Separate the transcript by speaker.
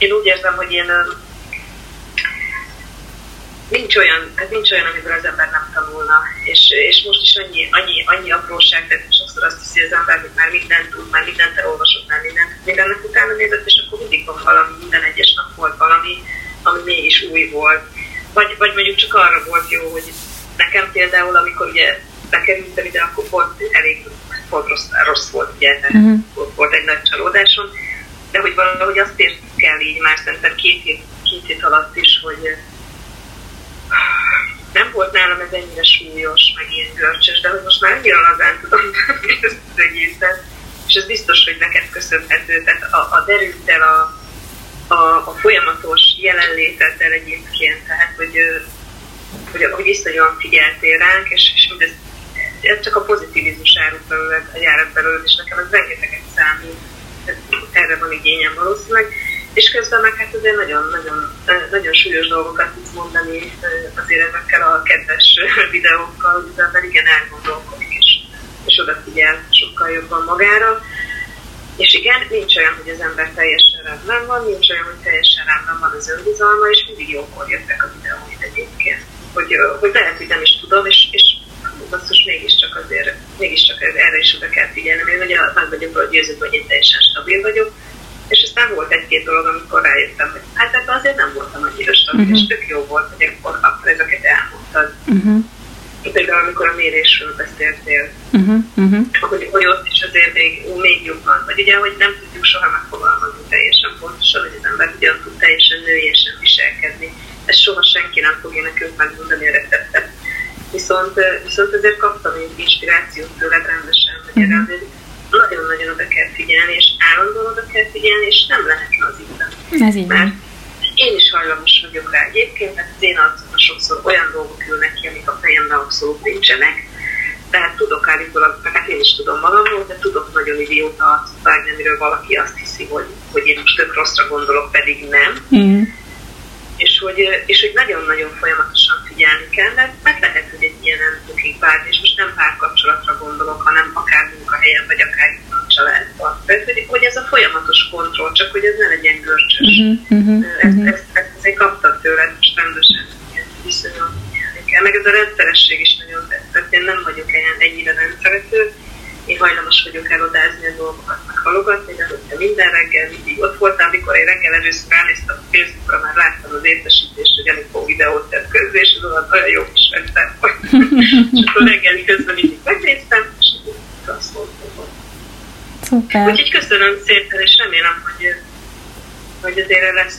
Speaker 1: én úgy érzem, hogy én nincs olyan, ez nincs olyan, amiből az ember nem tanulna. És, és most is annyi, annyi, annyi apróság, tehát sokszor azt hiszi az ember, hogy már mindent tud, már mindent elolvasott, már mindent, mindennek utána nézett, és akkor mindig van valami, minden egyes nap volt valami, ami mégis új volt. Vagy, vagy mondjuk csak arra volt jó, hogy nekem például, amikor ugye bekerültem ide, akkor volt elég volt rossz, rossz volt, ugye, uh-huh. volt egy nagy csalódásom, de hogy valahogy azt értük el így már szerintem két hét, két hét alatt is, hogy nem volt nálam ez ennyire súlyos, meg ilyen görcsös, de hogy most már annyira lazán tudom ezt az egészet, és ez biztos, hogy neked köszönhető, tehát a, a derültel, a, a, a folyamatos jelenléteddel egyébként, tehát hogy, hogy, hogy iszonyúan figyeltél ránk, és, és mindez, ez csak a pozitivizmus árult belőle, járat belőle, és nekem ez rengeteget számít, erre van igényem valószínűleg és közben meg hát azért nagyon-nagyon nagyon súlyos dolgokat tudsz mondani azért ezekkel a kedves videókkal, az igen elgondolkodik, és, és odafigyel sokkal jobban magára. És igen, nincs olyan, hogy az ember teljesen rendben van, nincs olyan, hogy teljesen rendben van az önbizalma, és mindig jókor jöttek a videóid egyébként. Hogy, hogy lehet, hogy nem is tudom, és, és basszus, mégiscsak azért, mégiscsak erre is oda kell figyelni. Én ugye meg vagyok győződve, hogy én teljesen stabil vagyok, aztán volt egy-két dolog, amikor rájöttem, hogy hát ebben azért nem voltam annyira stabil, uh-huh. és tök jó volt, hogy akkor, akkor ezeket elmondtad. Uh-huh. Például amikor a mérésről beszéltél, uh-huh. Uh-huh. Hogy, hogy ott is azért még, még jobban, vagy ugye, hogy nem tudjuk soha megfogalmazni teljesen pontosan, hogy az ember ugyan tud teljesen nőiesen viselkedni. Ezt soha senki nem fogja nekünk megmondani a receptet. Viszont, viszont azért kaptam én inspirációt tőled rendesen, hogy erre nagyon-nagyon oda kell figyelni, és állandóan oda kell figyelni, és nem lehet lazítani.
Speaker 2: Ez így Mert
Speaker 1: én is hajlamos vagyok rá egyébként, mert az én arcomra sokszor olyan dolgok ülnek ki, amik a fejemben abszolút nincsenek, tehát tudok állítólag, hát én is tudom magamról, de tudok nagyon idióta arcot vágni, amiről valaki azt hiszi, hogy, hogy én most tök rosszra gondolok, pedig nem. Mm és hogy, és hogy nagyon-nagyon folyamatosan figyelni kell, mert, mert lehet, hogy egy ilyen nem bukik bármi, és most nem párkapcsolatra gondolok, hanem akár munkahelyen, vagy akár itt a családban. Tehát, hogy, hogy ez a folyamatos kontroll, csak hogy ez ne legyen görcsös. Uh-huh, uh-huh, ezt, uh-huh. ezt, ezt, ezt kaptam tőled most rendesen, viszonylag kell. Meg ez a rendszeresség is nagyon tetszett. Én nem vagyok ilyen ennyire rendszerető, én hajlamos vagyok elodázni a dolgokat, meg halogatni, de hogyha minden reggel mindig ott voltam, amikor én reggel először ránéztem a Facebookra, már láttam az értesítést, hogy Enikó videót tett közé, és az olyan jó kis rendszer volt. és akkor reggeli közben mindig megnéztem, és azt mondtam.
Speaker 2: Szuper.
Speaker 1: Úgyhogy köszönöm szépen, és remélem, hogy, hogy azért lesz